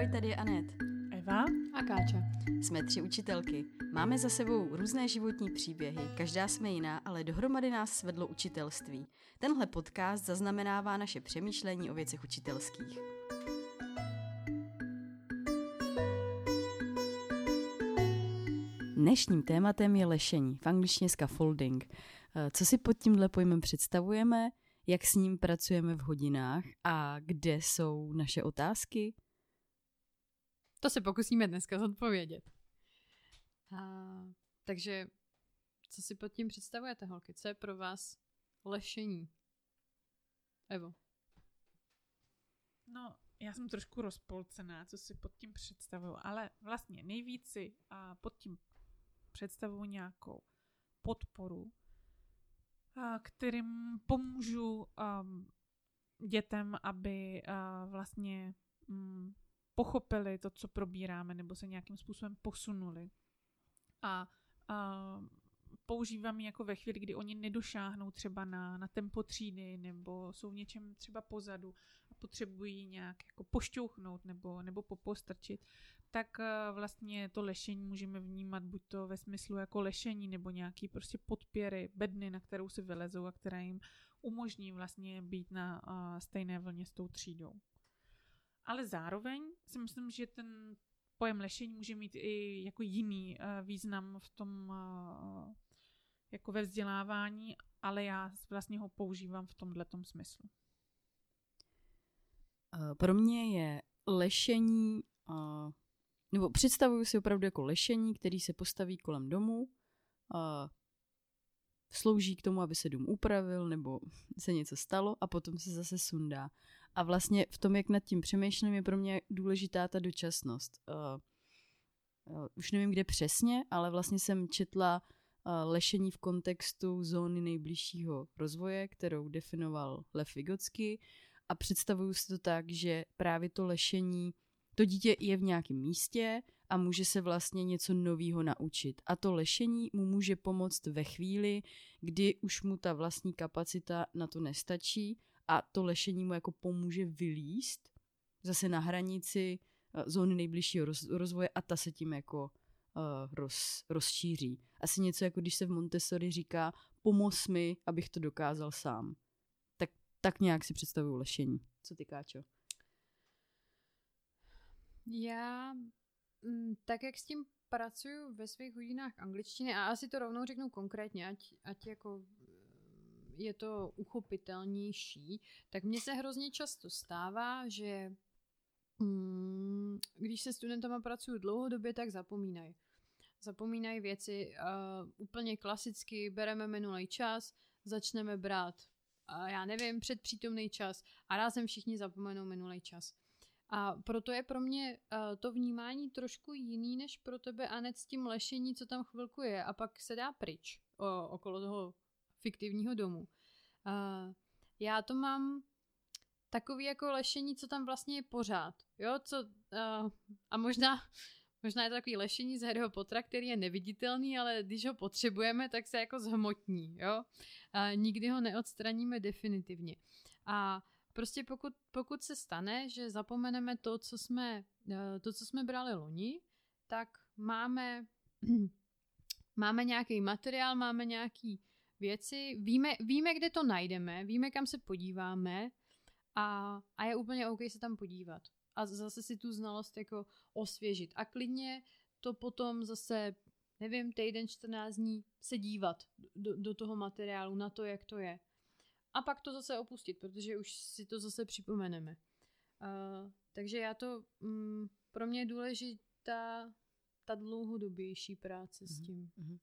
Ahoj, tady je Anet. Eva a Káča. Jsme tři učitelky. Máme za sebou různé životní příběhy, každá jsme jiná, ale dohromady nás svedlo učitelství. Tenhle podcast zaznamenává naše přemýšlení o věcech učitelských. Dnešním tématem je lešení, v angličtině scaffolding. Eh, co si pod tímhle pojmem představujeme, jak s ním pracujeme v hodinách a kde jsou naše otázky? To se pokusíme dneska zodpovědět. A, takže co si pod tím představujete, holky? Co je pro vás lešení? Evo. No, já jsem trošku rozpolcená, co si pod tím představuju, ale vlastně nejvíc si a pod tím představuju nějakou podporu, a kterým pomůžu um, dětem, aby uh, vlastně um, pochopili to, co probíráme, nebo se nějakým způsobem posunuli. A, a používám ji jako ve chvíli, kdy oni nedošáhnou třeba na, na tempo třídy, nebo jsou v něčem třeba pozadu a potřebují nějak jako pošťouchnout nebo, nebo popostrčit, tak uh, vlastně to lešení můžeme vnímat buď to ve smyslu jako lešení, nebo nějaký prostě podpěry, bedny, na kterou si vylezou a které jim umožní vlastně být na uh, stejné vlně s tou třídou. Ale zároveň si myslím, že ten pojem lešení může mít i jako jiný uh, význam v tom uh, jako ve vzdělávání, ale já vlastně ho používám v tomhle smyslu. Pro mě je lešení, nebo představuju si opravdu jako lešení, který se postaví kolem domu, slouží k tomu, aby se dům upravil nebo se něco stalo a potom se zase sundá. A vlastně v tom, jak nad tím přemýšlím, je pro mě důležitá ta dočasnost. Uh, uh, už nevím, kde přesně, ale vlastně jsem četla uh, lešení v kontextu zóny nejbližšího rozvoje, kterou definoval Lev Vygotsky a představuju si to tak, že právě to lešení, to dítě je v nějakém místě a může se vlastně něco nového naučit. A to lešení mu může pomoct ve chvíli, kdy už mu ta vlastní kapacita na to nestačí a to lešení mu jako pomůže vylíst zase na hranici uh, zóny nejbližšího roz, rozvoje a ta se tím jako uh, roz, rozšíří. Asi něco jako když se v Montessori říká pomoz mi, abych to dokázal sám. Tak, tak nějak si představuju lešení. Co ty, Káčo? Já mm, tak, jak s tím pracuju ve svých hodinách angličtiny a asi to rovnou řeknu konkrétně, ať, ať jako je to uchopitelnější, tak mně se hrozně často stává, že mm, když se studentama pracuju dlouhodobě, tak zapomínají. Zapomínají věci uh, úplně klasicky, bereme minulý čas, začneme brát, uh, já nevím, předpřítomný čas a rázem všichni zapomenou minulý čas. A proto je pro mě uh, to vnímání trošku jiný než pro tebe, Anet, s tím lešení, co tam chvilku je a pak se dá pryč o, okolo toho fiktivního domu. Uh, já to mám takový jako lešení, co tam vlastně je pořád. Jo, co, uh, a možná, možná je to takový lešení z Harryho Pottera, který je neviditelný, ale když ho potřebujeme, tak se jako zhmotní. Jo? Uh, nikdy ho neodstraníme definitivně. A prostě pokud, pokud se stane, že zapomeneme to, co jsme, uh, to, co jsme brali loni, tak máme, máme nějaký materiál, máme nějaký věci, víme, víme, kde to najdeme, víme, kam se podíváme a, a je úplně OK se tam podívat. A zase si tu znalost jako osvěžit. A klidně to potom zase, nevím, týden, 14 dní se dívat do, do toho materiálu, na to, jak to je. A pak to zase opustit, protože už si to zase připomeneme. Uh, takže já to, um, pro mě je důležitá ta dlouhodobější práce s mhm, tím. Mm-hmm.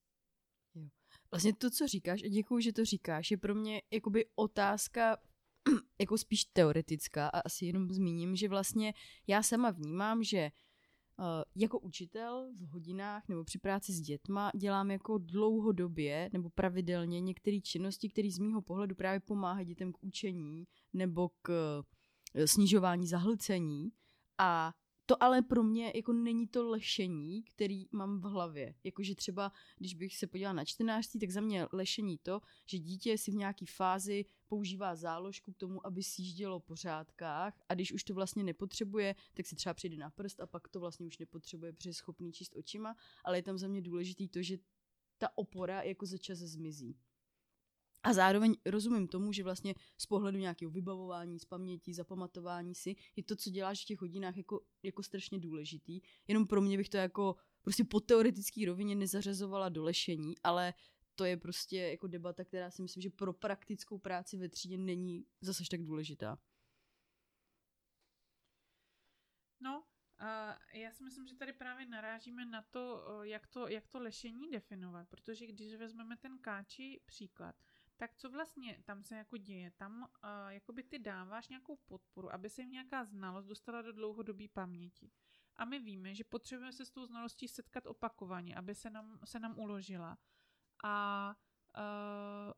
Jo. Vlastně to, co říkáš, a děkuji, že to říkáš, je pro mě jakoby otázka jako spíš teoretická a asi jenom zmíním, že vlastně já sama vnímám, že uh, jako učitel v hodinách nebo při práci s dětma dělám jako dlouhodobě nebo pravidelně některé činnosti, které z mýho pohledu právě pomáhají dětem k učení nebo k uh, snižování zahlcení a to ale pro mě jako není to lešení, který mám v hlavě. Jakože třeba, když bych se podívala na čtenářství, tak za mě lešení to, že dítě si v nějaké fázi používá záložku k tomu, aby sjíždělo po řádkách a když už to vlastně nepotřebuje, tak si třeba přijde na prst a pak to vlastně už nepotřebuje, protože je schopný číst očima, ale je tam za mě důležitý to, že ta opora jako za čas zmizí. A zároveň rozumím tomu, že vlastně z pohledu nějakého vybavování, z paměti, zapamatování si, je to, co děláš v těch hodinách, jako, jako strašně důležitý. Jenom pro mě bych to jako prostě po teoretické rovině nezařazovala do lešení, ale to je prostě jako debata, která si myslím, že pro praktickou práci ve třídě není zase tak důležitá. No, uh, já si myslím, že tady právě narážíme na to, jak to, jak to lešení definovat, protože když vezmeme ten káči příklad, tak co vlastně tam se jako děje? Tam uh, jakoby ty dáváš nějakou podporu, aby se jim nějaká znalost dostala do dlouhodobé paměti. A my víme, že potřebujeme se s tou znalostí setkat opakovaně, aby se nám, se nám uložila. A uh,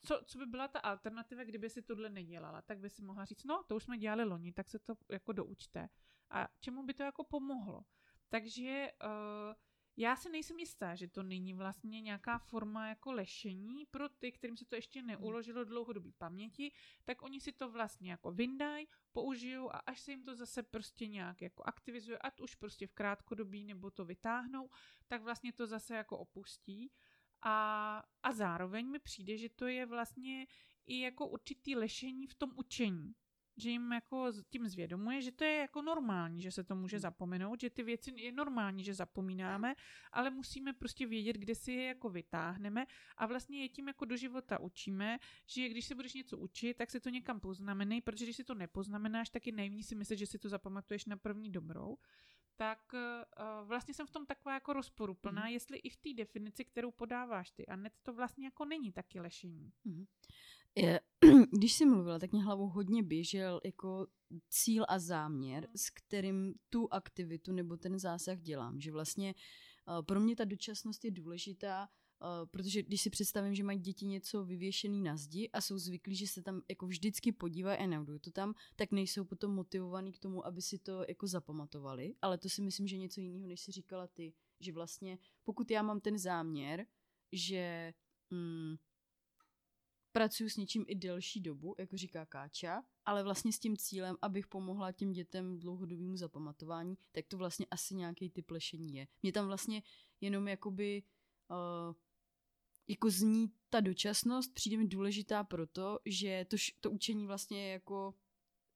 co, co by byla ta alternativa, kdyby si tohle nedělala? Tak by si mohla říct, no, to už jsme dělali loni, tak se to jako doučte. A čemu by to jako pomohlo? Takže uh, já si nejsem jistá, že to není vlastně nějaká forma jako lešení pro ty, kterým se to ještě hmm. neuložilo dlouhodobý paměti, tak oni si to vlastně jako vyndají, použijou a až se jim to zase prostě nějak jako aktivizuje, ať už prostě v krátkodobí nebo to vytáhnou, tak vlastně to zase jako opustí. A, a zároveň mi přijde, že to je vlastně i jako určitý lešení v tom učení že jim jako tím zvědomuje, že to je jako normální, že se to může hmm. zapomenout, že ty věci je normální, že zapomínáme, ale musíme prostě vědět, kde si je jako vytáhneme a vlastně je tím jako do života učíme, že když se budeš něco učit, tak si to někam poznamenej, protože když si to nepoznamenáš, tak je naivní si myslet, že si to zapamatuješ na první dobrou tak uh, vlastně jsem v tom taková jako rozporuplná, mm. jestli i v té definici, kterou podáváš ty, a net to vlastně jako není taky lešení. Mm. Je, když jsi mluvila, tak mě hlavou hodně běžel jako cíl a záměr, s kterým tu aktivitu nebo ten zásah dělám. Že vlastně uh, pro mě ta dočasnost je důležitá, Uh, protože když si představím, že mají děti něco vyvěšený na zdi a jsou zvyklí, že se tam jako vždycky podívají a neudují to tam, tak nejsou potom motivovaní k tomu, aby si to jako zapamatovali. Ale to si myslím, že něco jiného, než si říkala ty. Že vlastně, pokud já mám ten záměr, že mm, pracuji s něčím i delší dobu, jako říká Káča, ale vlastně s tím cílem, abych pomohla těm dětem dlouhodobému zapamatování, tak to vlastně asi nějaký typ lešení je. Mě tam vlastně jenom jakoby uh, jako zní ta dočasnost, přijde mi důležitá proto, že to, to učení vlastně jako,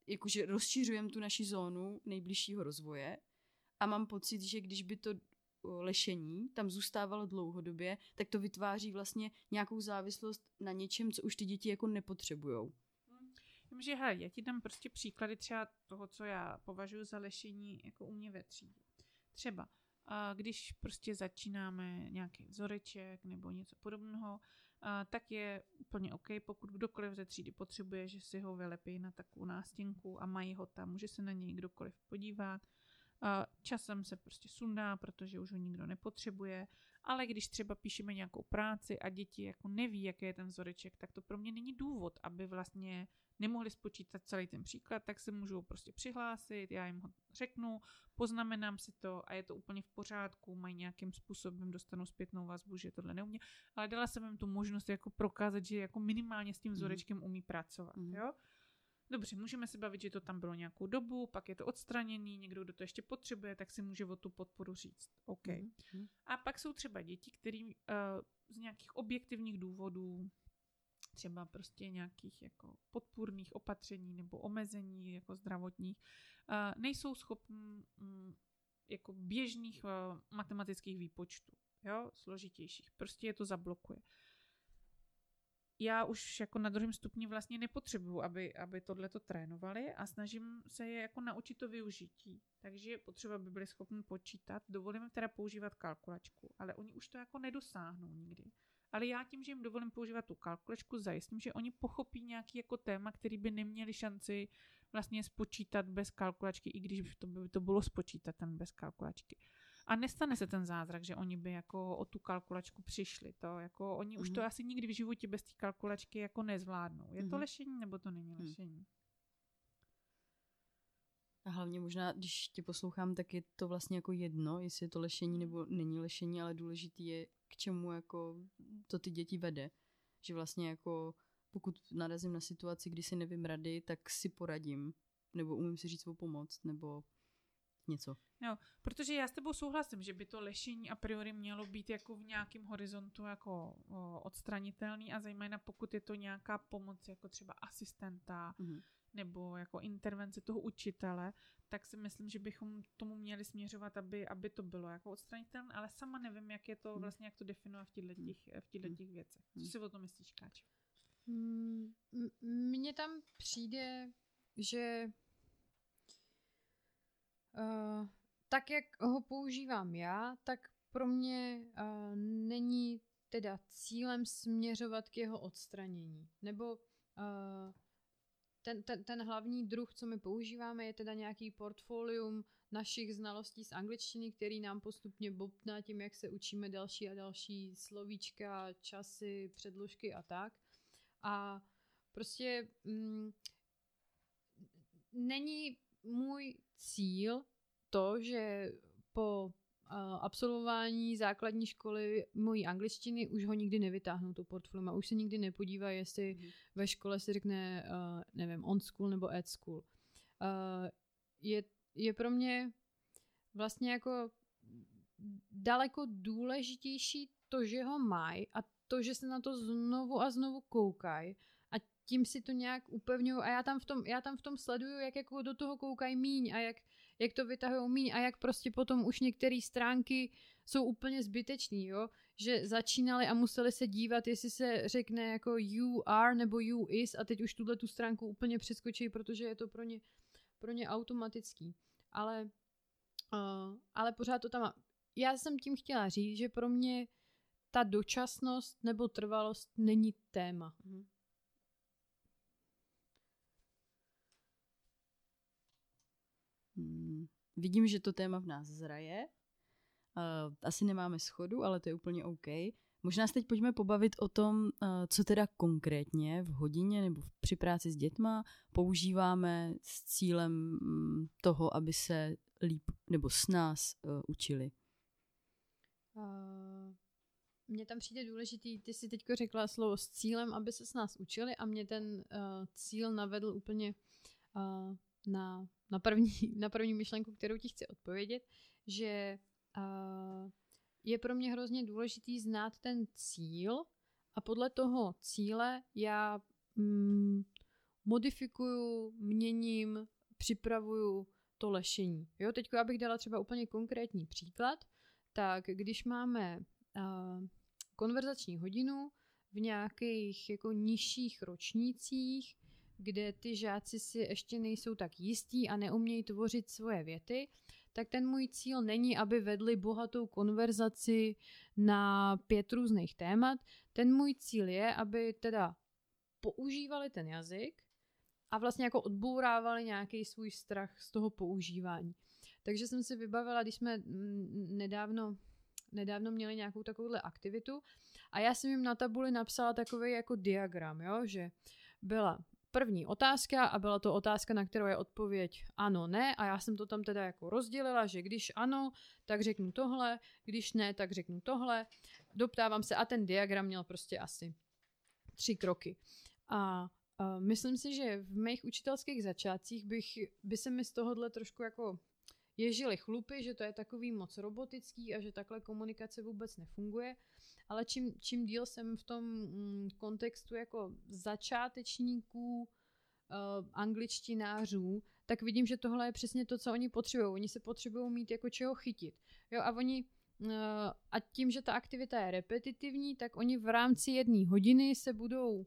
jakože rozšiřujeme tu naši zónu nejbližšího rozvoje a mám pocit, že když by to lešení tam zůstávalo dlouhodobě, tak to vytváří vlastně nějakou závislost na něčem, co už ty děti jako nepotřebujou. Vím, že hele, já ti dám prostě příklady třeba toho, co já považuji za lešení jako u mě ve třídě. Třeba, když prostě začínáme nějaký vzoreček nebo něco podobného, tak je úplně OK, pokud kdokoliv ze třídy potřebuje, že si ho vylepí na takovou nástěnku a mají ho tam, může se na něj kdokoliv podívat Časem se prostě sundá, protože už ho nikdo nepotřebuje, ale když třeba píšeme nějakou práci a děti jako neví, jaký je ten vzoreček, tak to pro mě není důvod, aby vlastně nemohli spočítat celý ten příklad, tak se můžou prostě přihlásit, já jim ho řeknu, poznamenám si to a je to úplně v pořádku, mají nějakým způsobem, dostanou zpětnou vazbu, že tohle neumí, ale dala jsem jim tu možnost jako prokázat, že jako minimálně s tím mhm. vzorečkem umí pracovat, mm. jo. Dobře, můžeme se bavit, že to tam bylo nějakou dobu, pak je to odstraněný, někdo, kdo to ještě potřebuje, tak si může o tu podporu říct. OK. Mm-hmm. A pak jsou třeba děti, které uh, z nějakých objektivních důvodů, třeba prostě nějakých jako podpůrných opatření nebo omezení jako zdravotních, uh, nejsou schopní um, jako běžných uh, matematických výpočtů, jo, složitějších. Prostě je to zablokuje já už jako na druhém stupni vlastně nepotřebuju, aby, aby tohle to trénovali a snažím se je jako naučit to využití. Takže potřeba, aby byli schopni počítat. Dovolím teda používat kalkulačku, ale oni už to jako nedosáhnou nikdy. Ale já tím, že jim dovolím používat tu kalkulačku, zajistím, že oni pochopí nějaký jako téma, který by neměli šanci vlastně spočítat bez kalkulačky, i když to by to bylo spočítat ten bez kalkulačky. A nestane se ten zázrak, že oni by jako o tu kalkulačku přišli. To jako oni mm-hmm. už to mhm. asi nikdy v životě bez té kalkulačky jako nezvládnou. Je mm-hmm. to mhm. lešení nebo to není mhm. lešení? A hlavně možná, když tě poslouchám, tak je to vlastně jako jedno, jestli je to lešení nebo není lešení, ale důležitý je, k čemu jako to ty děti vede. Že vlastně jako pokud narazím na situaci, kdy si nevím rady, tak si poradím, nebo umím si říct svou pomoc, nebo něco. Jo, protože já s tebou souhlasím, že by to lešení a priori mělo být jako v nějakém horizontu jako o, odstranitelný a zejména pokud je to nějaká pomoc jako třeba asistenta Mhm. nebo jako intervence toho učitele, tak si myslím, že bychom tomu měli směřovat, aby, aby to bylo jako odstranitelné, ale sama nevím, jak je to Mhm. vlastně, jak to definuje v těchto těch, v těchto Mhm. těch věcech. Co Mhm. si o tom myslíš, Káč? Mm, Mně tam přijde, že uh, tak, jak ho používám já, tak pro mě uh, není teda cílem směřovat k jeho odstranění. Nebo uh, ten, ten, ten hlavní druh, co my používáme, je teda nějaký portfolium našich znalostí z angličtiny, který nám postupně bobtná tím, jak se učíme další a další slovíčka, časy, předložky a tak. A prostě mm, není můj cíl to, že po uh, absolvování základní školy mojí angličtiny už ho nikdy nevytáhnu, to portfolium, a už se nikdy nepodívá, jestli Mhm. ve škole se řekne, uh, nevím, on school nebo at school. Uh, je, je pro mě vlastně jako daleko důležitější to, že ho mají a to, že se na to znovu a znovu koukají a tím si to nějak upevňují a já tam v tom, já tam v tom sleduju, jak jako do toho koukají míň a jak, jak to vytahují míň a jak prostě potom už některé stránky jsou úplně zbytečný, jo, že začínali a museli se dívat, jestli se řekne jako you are nebo you is a teď už tuhle tu stránku úplně přeskočí, protože je to pro ně, pro ně automatický. Ale, uh, ale pořád to tam má. Já jsem tím chtěla říct, že pro mě ta dočasnost nebo trvalost není téma. Mhm. Hmm. Vidím, že to téma v nás zraje. Uh, asi nemáme schodu, ale to je úplně OK. Možná se teď pojďme pobavit o tom, uh, co teda konkrétně v hodině nebo při práci s dětma používáme s cílem mm, toho, aby se líp nebo s nás uh, učili. Mně tam přijde důležitý, ty si teďko řekla slovo s cílem, aby se s nás učili a mě ten cíl navedl úplně na, na, první, na první myšlenku, kterou ti chci odpovědět, že uh, je pro mě hrozně důležitý znát ten cíl a podle toho cíle já mm, modifikuju, měním, připravuju to lešení. Jo, teďko já bych dala třeba úplně konkrétní příklad, tak když máme uh, konverzační hodinu v nějakých jako nižších ročnících, kde ty žáci si ještě nejsou tak jistí a neumějí tvořit svoje věty, tak ten můj cíl není, aby vedli bohatou konverzaci na pět různých témat. Ten můj cíl je, aby teda používali ten jazyk a vlastně jako odbourávali nějaký svůj strach z toho používání. Takže jsem si vybavila, když jsme mm, nedávno, nedávno měli nějakou takovouhle aktivitu a já jsem jim na tabuli napsala takový jako diagram, jo, že byla první otázka a byla to otázka, na kterou je odpověď ano, ne a já jsem to tam teda jako rozdělila, že když ano, tak řeknu tohle, když ne, tak řeknu tohle. Doptávám se a ten diagram měl prostě asi tři kroky. A myslím si, že v mých učitelských začátcích bych, by se mi z tohohle trošku jako ježili chlupy, že to je takový moc robotický a že takhle komunikace vůbec nefunguje. Ale čím, čím díl jsem v tom mm, kontextu jako začátečníků, uh, angličtinářů, tak vidím, že tohle je přesně to, co oni potřebují. Oni se potřebují mít jako čeho chytit. Jo, a oni uh, a tím, že ta aktivita je repetitivní, tak oni v rámci jedné hodiny se budou,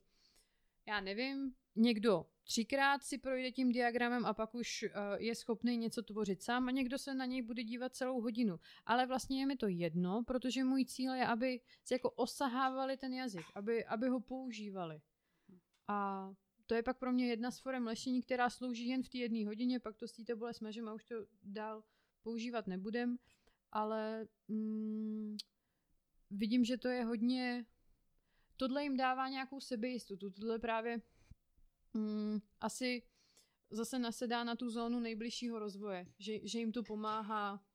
já nevím, někdo třikrát si projde tím diagramem a pak už uh, je schopný něco tvořit sám a někdo se na něj bude dívat celou hodinu. Ale vlastně je mi to jedno, protože můj cíl je, aby si jako osahávali ten jazyk, aby, aby ho používali. A to je pak pro mě jedna z forem lešení, která slouží jen v té jedné hodině, pak to z té tabule smažem a už to dál používat nebudem, ale mm, vidím, že to je hodně, tohle jim dává nějakou sebejistotu, tohle právě mm, asi zase nasedá na tu zónu nejbližšího rozvoje, že, že jim to pomáhá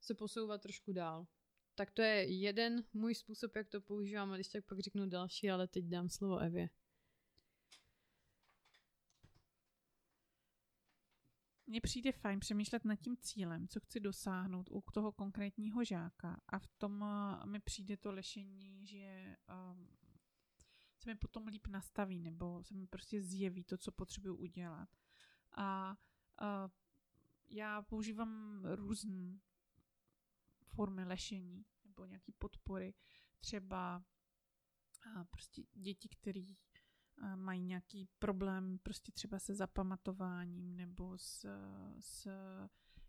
se posouvat trošku dál. Tak to je jeden můj způsob, jak to používám, a když tak pak řeknu další, ale teď dám slovo Evě. Mně přijde fajn přemýšlet nad tím cílem, co chci dosáhnout u toho konkrétního žáka a v tom mi přijde to lešení, že um, se mi potom líp nastaví nebo se mi prostě zjeví to, co potřebuji udělat. A uh, já používám různé formy lešení nebo nějaký podpory. Třeba prostě děti, které mají nějaký problém prostě třeba se zapamatováním nebo s, s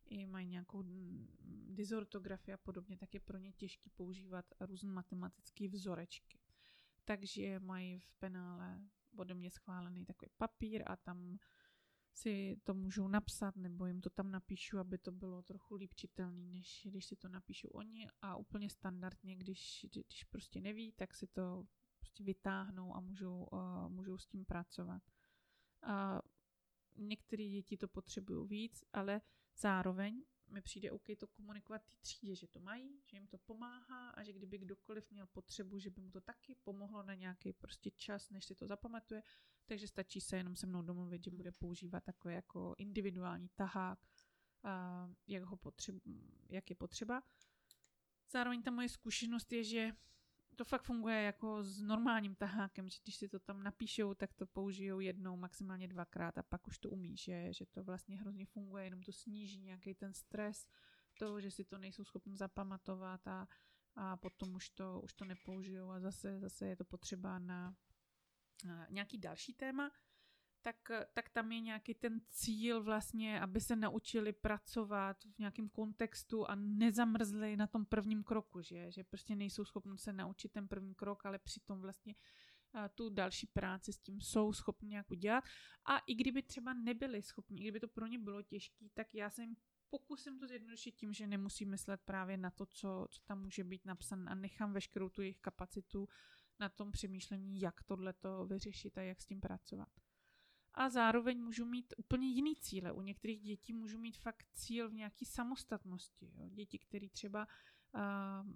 i mají nějakou dysortografii a podobně, tak je pro ně těžké používat různé matematické vzorečky. Takže mají v penále ode mě schválený takový papír a tam si to můžou napsat, nebo jim to tam napíšu, aby to bylo trochu líp čitelný, než když si to napíšu oni. A úplně standardně, když, když prostě neví, tak si to prostě vytáhnou a můžou, uh, můžou s tím pracovat. Uh, některé děti to potřebují víc, ale zároveň mi přijde OK to komunikovat té třídě, že to mají, že jim to pomáhá a že kdyby kdokoliv měl potřebu, že by mu to taky pomohlo na nějaký prostě čas, než si to zapamatuje, takže stačí se jenom se mnou domluvit, že bude používat takový jako individuální tahák, uh, jak, ho potřebu, jak je potřeba. Zároveň ta moje zkušenost je, že to fakt funguje jako s normálním tahákem, že když si to tam napíšou, tak to použijou jednou, maximálně dvakrát a pak už to umí, že, že to vlastně hrozně funguje, jenom to sníží nějaký ten stres toho, že si to nejsou schopni zapamatovat a, a potom už to, už to nepoužijou. A zase, zase je to potřeba na, na nějaký další téma tak, tak tam je nějaký ten cíl vlastně, aby se naučili pracovat v nějakém kontextu a nezamrzli na tom prvním kroku, že, že prostě nejsou schopni se naučit ten první krok, ale přitom vlastně tu další práci s tím jsou schopni nějak udělat. A i kdyby třeba nebyli schopni, i kdyby to pro ně bylo těžké, tak já se jim pokusím to zjednodušit tím, že nemusím myslet právě na to, co, co tam může být napsané a nechám veškerou tu jejich kapacitu na tom přemýšlení, jak tohle to vyřešit a jak s tím pracovat a zároveň můžu mít úplně jiný cíle. U některých dětí můžu mít fakt cíl v nějaké samostatnosti. Jo. Děti, které třeba uh,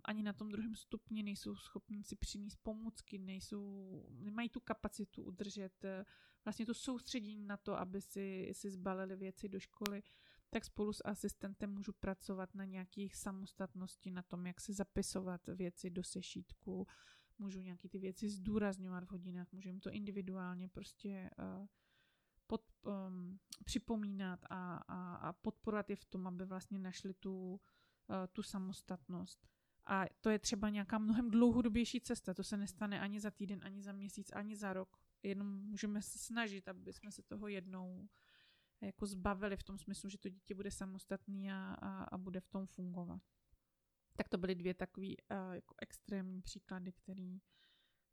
ani na tom druhém stupni nejsou schopni si přinést pomůcky, nejsou, nemají tu kapacitu udržet uh, vlastně to soustředění na to, aby si, si zbalili věci do školy, tak spolu s asistentem můžu pracovat na nějakých samostatnosti, na tom, jak si zapisovat věci do sešítku, můžu nějaký ty věci zdůrazňovat v hodinách, můžu jim to individuálně prostě uh, um, připomínat a, a, a podporovat je v tom, aby vlastně našli tu, uh, tu samostatnost. A to je třeba nějaká mnohem dlouhodobější cesta. To se nestane ani za týden, ani za měsíc, ani za rok. Jenom můžeme se snažit, aby jsme se toho jednou jako zbavili v tom smyslu, že to dítě bude samostatný a, a, a bude v tom fungovat. Tak to byly dvě takové uh, jako extrémní příklady, které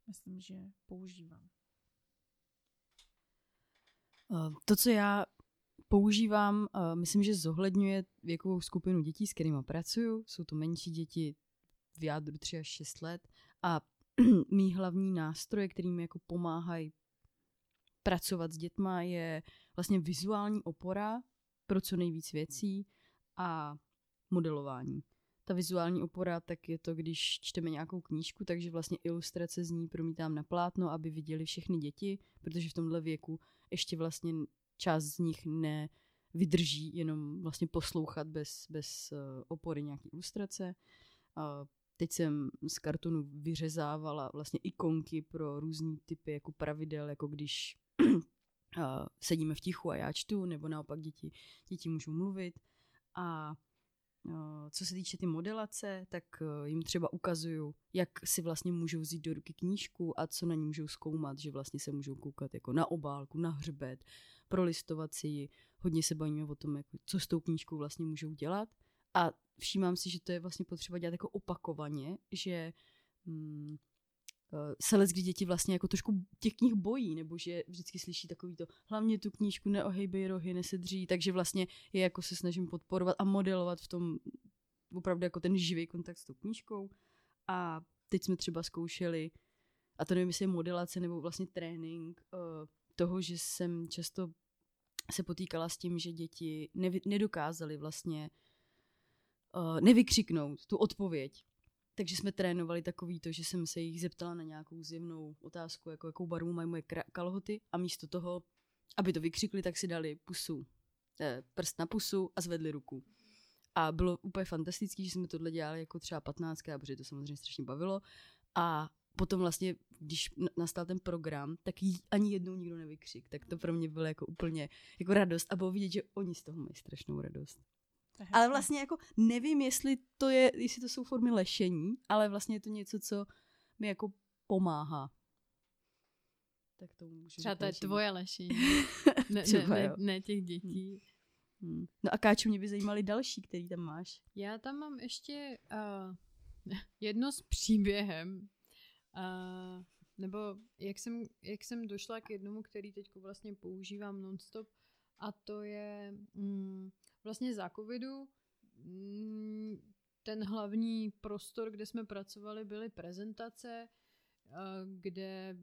myslím, že používám. Eh, to, co já používám, eh, myslím, že zohledňuje věkovou skupinu dětí, s kterými pracuju. Jsou to menší děti v jádru 3 až 6 let a mý hlavní nástroje, kterými jako pomáhají pracovat s dětma, je vlastně vizuální opora pro co nejvíc věcí a modelování. Ta vizuální opora, tak je to, když čteme nějakou knížku, takže vlastně ilustrace z ní promítám na plátno, aby viděli všechny děti, protože v tomhle věku ještě vlastně část z nich nevydrží jenom vlastně poslouchat bez, bez uh, opory nějaký ilustrace. Uh, teď jsem z kartonu vyřezávala vlastně ikonky pro různé typy jako pravidel, jako když uh, sedíme v tichu a já čtu, nebo naopak děti, děti můžou mluvit. A Eh, co se týče ty modelace, tak eh, jim třeba ukazuju, jak si vlastně můžou vzít do ruky knížku a co na ní můžou zkoumat, že vlastně se můžou koukat jako na obálku, na hřbet, prolistovat si ji. Hodně se bavíme o tom, jako, co s tou knížkou vlastně můžou dělat. A všímám si, že to je vlastně potřeba dělat jako opakovaně, že hmm, Eh, se les, kdy děti vlastně jako trošku těch knih bojí, nebo že vždycky slyší takový to, hlavně tu knížku neohejbej rohy, nesedří, takže vlastně je jako se snažím podporovat a modelovat v tom opravdu jako ten živý kontakt s tou knížkou. A teď jsme třeba zkoušeli, a to nevím, jestli je modelace nebo vlastně trénink uh, toho, že jsem často se potýkala s tím, že děti nevy, nedokázali vlastně uh, nevykřiknout tu odpověď. Takže jsme trénovali takový to, že jsem se jich zeptala na nějakou zjevnou otázku, jako jakou barvu mají moje kalhoty a místo toho, aby to vykřikli, tak si dali pusu, eh, prst na pusu a zvedli ruku. A bylo úplně fantastický, že jsme tohle dělali jako třeba 15, protože to samozřejmě strašně bavilo. A potom vlastně, když nastal ten program, tak jí ani jednou nikdo nevykřik. Tak to pro mě bylo jako úplně jako radost a bylo vidět, že oni z toho mají strašnou radost. Ale vlastně jako nevím, jestli to je, jestli to jsou formy lešení, ale vlastně je to něco, co mi jako pomáhá. Tak to můžu Třeba to je tvoje lešení. ne, ne, ne, ne těch dětí. Hmm. No a Káču, mě by zajímaly další, který tam máš. Já tam mám ještě uh, jedno s příběhem. Uh, nebo jak jsem, jak jsem došla k jednomu, který teď vlastně používám nonstop, a to je mm, vlastně za covidu mm, ten hlavní prostor, kde jsme pracovali, byly prezentace, kde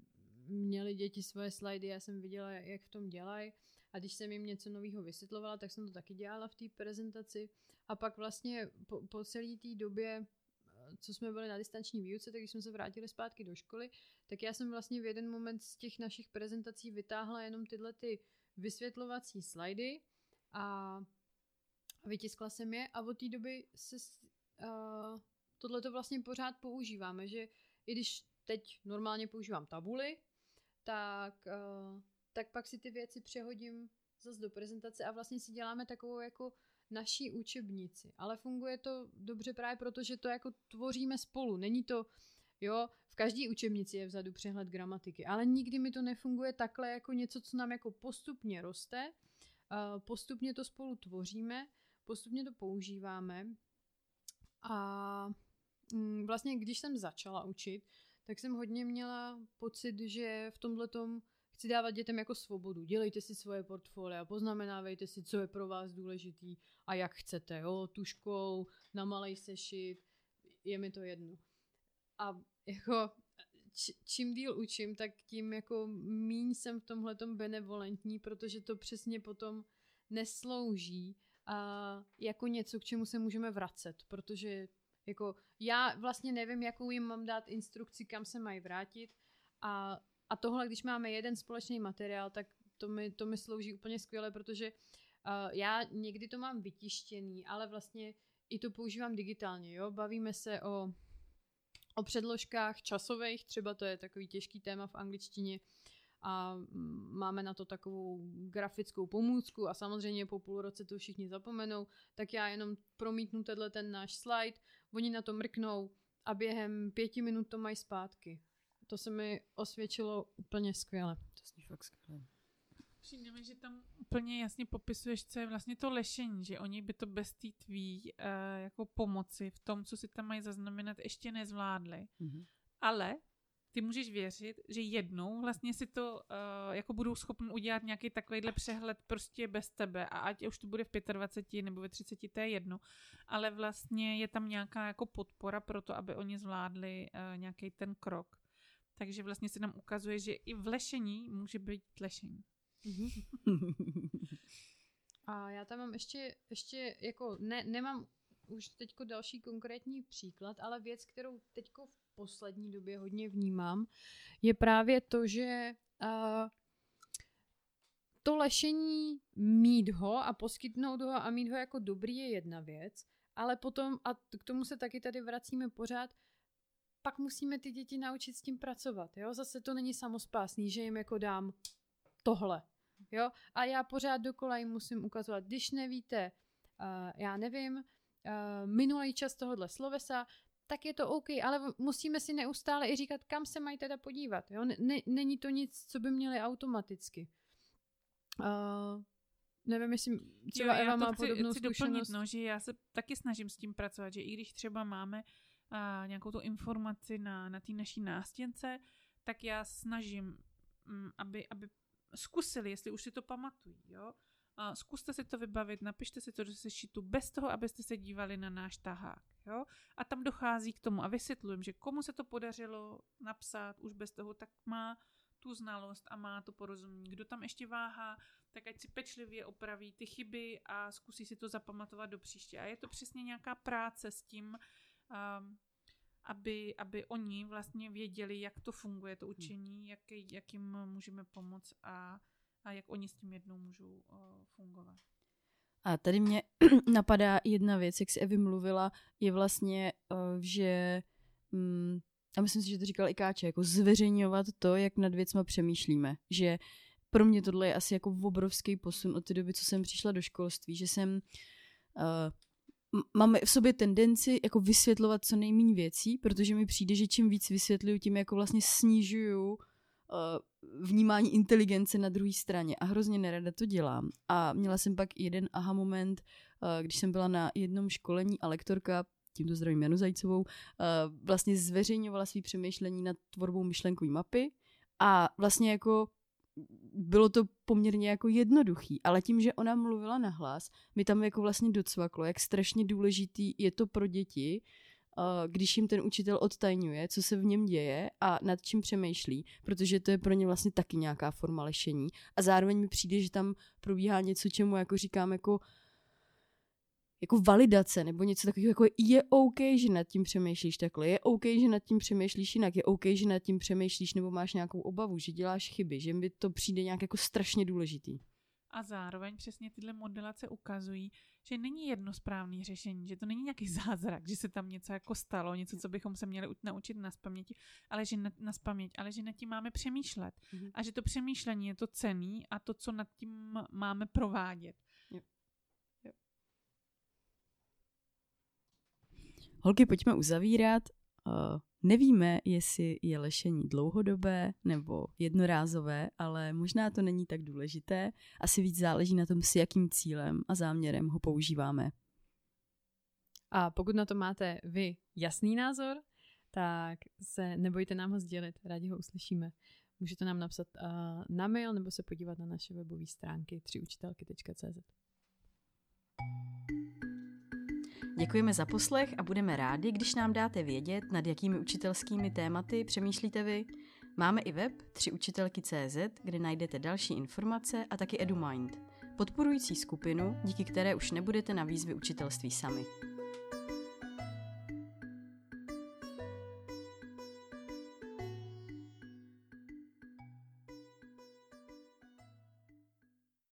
měli děti svoje slajdy, já jsem viděla, jak v tom dělají. A když jsem jim něco nového vysvětlovala, tak jsem to taky dělala v té prezentaci. A pak vlastně po, po celé té době, co jsme byli na distanční výuce, tak když jsme se vrátili zpátky do školy, tak já jsem vlastně v jeden moment z těch našich prezentací vytáhla jenom tyhle ty vysvětlovací slajdy a vytiskla jsem je a od té doby se uh, tohle to vlastně pořád používáme, že i když teď normálně používám tabuly, tak, uh, tak pak si ty věci přehodím zase do prezentace a vlastně si děláme takovou jako naší učebnici. Ale funguje to dobře právě proto, že to jako tvoříme spolu. Není to, jo, v každé učebnici je vzadu přehled gramatiky, ale nikdy mi to nefunguje takhle jako něco, co nám jako postupně roste, uh, postupně to spolu tvoříme, postupně to používáme a mm, vlastně když jsem začala učit, tak jsem hodně měla pocit, že v tomhle chci dávat dětem jako svobodu. Dělejte si svoje portfolia, poznamenávejte si, co je pro vás důležitý a jak chcete, jo, tuškou, na malej sešit, je mi to jedno. A jako čím díl učím, tak tím jako míň jsem v tomhle benevolentní, protože to přesně potom neslouží a jako něco, k čemu se můžeme vracet, protože jako já vlastně nevím, jakou jim mám dát instrukci, kam se mají vrátit a, a tohle, když máme jeden společný materiál, tak to mi, to mi slouží úplně skvěle, protože uh, já někdy to mám vytištěný, ale vlastně i to používám digitálně, jo, bavíme se o, o předložkách časových, třeba to je takový těžký téma v angličtině, a máme na to takovou grafickou pomůcku a samozřejmě po půl roce to všichni zapomenou, tak já jenom promítnu tenhle ten náš slide, oni na to mrknou a během pěti minut to mají zpátky. To se mi osvědčilo úplně skvěle. To je fakt skvěle. Přijde mi, že tam úplně jasně popisuješ, co je vlastně to lešení, že oni by to bez té tvý uh, jako pomoci v tom, co si tam mají zaznamenat, ještě nezvládli. Mm-hmm. Ale ty můžeš věřit, že jednou vlastně si to uh, jako budou schopni udělat nějaký takovýhle přehled prostě bez tebe a ať už to bude v 25 nebo ve 30, to je jedno, ale vlastně je tam nějaká jako podpora pro to, aby oni zvládli uh, nějaký ten krok. Takže vlastně se nám ukazuje, že i v lešení může být lešení. a já tam mám ještě, ještě jako, ne, nemám už teďko další konkrétní příklad, ale věc, kterou teďko v poslední době hodně vnímám, je právě to, že uh, to lešení mít ho a poskytnout ho a mít ho jako dobrý je jedna věc, ale potom, a k tomu se taky tady vracíme pořád, pak musíme ty děti naučit s tím pracovat, jo? Zase to není samospásný, že jim jako dám tohle, jo? A já pořád dokola jim musím ukazovat, když nevíte, uh, já nevím, uh, minulý čas tohohle slovesa, tak je to OK, ale musíme si neustále i říkat, kam se mají teda podívat. Jo? Ne, není to nic, co by měli automaticky. Uh, nevím, jestli třeba jo, Eva má chci, podobnou chci zkušenost. Doplnit, no, že já se taky snažím s tím pracovat, že i když třeba máme uh, nějakou tu informaci na, na té naší nástěnce, tak já snažím, um, aby, aby zkusili, jestli už si to pamatují, jo. Uh, zkuste si to vybavit, napište si to do sešitu bez toho, abyste se dívali na náš tahák. Jo? A tam dochází k tomu a vysvětlujem, že komu se to podařilo napsat už bez toho, tak má tu znalost a má to porozumění. Kdo tam ještě váhá, tak ať si pečlivě opraví ty chyby a zkusí si to zapamatovat do příště. A je to přesně nějaká práce s tím, um, aby, aby oni vlastně věděli, jak to funguje, to učení, jak, jak jim můžeme pomoct a, a jak oni s tím jednou můžou uh, fungovat. A tady mě napadá jedna věc, jak jsi Evi mluvila, je vlastně, uh, že um, a myslím si, že to říkal i Káče, jako zveřejňovat to, jak nad věcma přemýšlíme. Že pro mě tohle je asi jako obrovský posun od té doby, co jsem přišla do školství, že jsem uh, máme v sobě tendenci jako vysvětlovat co nejméně věcí, protože mi přijde, že čím víc vysvětluju, tím jako vlastně snižuju vnímání inteligence na druhé straně a hrozně nerada to dělám. A měla jsem pak jeden aha moment, uh, když jsem byla na jednom školení a lektorka tímto zdravím Janu Zajcovou, uh, vlastně zveřejňovala svý přemýšlení nad tvorbou myšlenkové mapy a vlastně jako bylo to poměrně jako jednoduchý, ale tím, že ona mluvila nahlas, mi tam jako vlastně docvaklo, jak strašně důležitý je to pro děti, uh, když jim ten učitel odtajňuje, co se v něm děje a nad čím přemýšlí, protože to je pro ně vlastně taky nějaká forma lešení. A zároveň mi přijde, že tam probíhá něco, čemu jako říkám jako jako validace nebo něco takového, jako je OK, že nad tím přemýšlíš takhle, je OK, že nad tím přemýšlíš jinak, je OK, že nad tím přemýšlíš nebo máš nějakou obavu, že děláš chyby, že mi to přijde nějak jako strašně důležitý. A zároveň přesně tyhle modelace ukazují, že není jedno správné řešení, že to není nějaký zázrak, že se tam něco jako stalo, něco, co bychom se měli naučit na spaměti, ale že na, na spaměť, ale že nad tím máme přemýšlet. Mm-hmm. A že to přemýšlení je to cený a to, co nad tím máme provádět. Holky, pojďme uzavírat. Uh, nevíme, jestli je lešení dlouhodobé nebo jednorázové, ale možná to není tak důležité. Asi víc záleží na tom, s jakým cílem a záměrem ho používáme. A pokud na to máte vy jasný názor, tak se nebojte nám ho sdělit, rádi ho uslyšíme. Můžete nám napsat uh, na mail nebo se podívat na naše webové stránky třiučitelky.cz. Děkujeme za poslech a budeme rádi, když nám dáte vědět, nad jakými učitelskými tématy přemýšlíte vy. Máme i web třiučitelky.cz, kde najdete další informace a taky EduMind, podporující skupinu, díky které už nebudete na výzvy učitelství sami.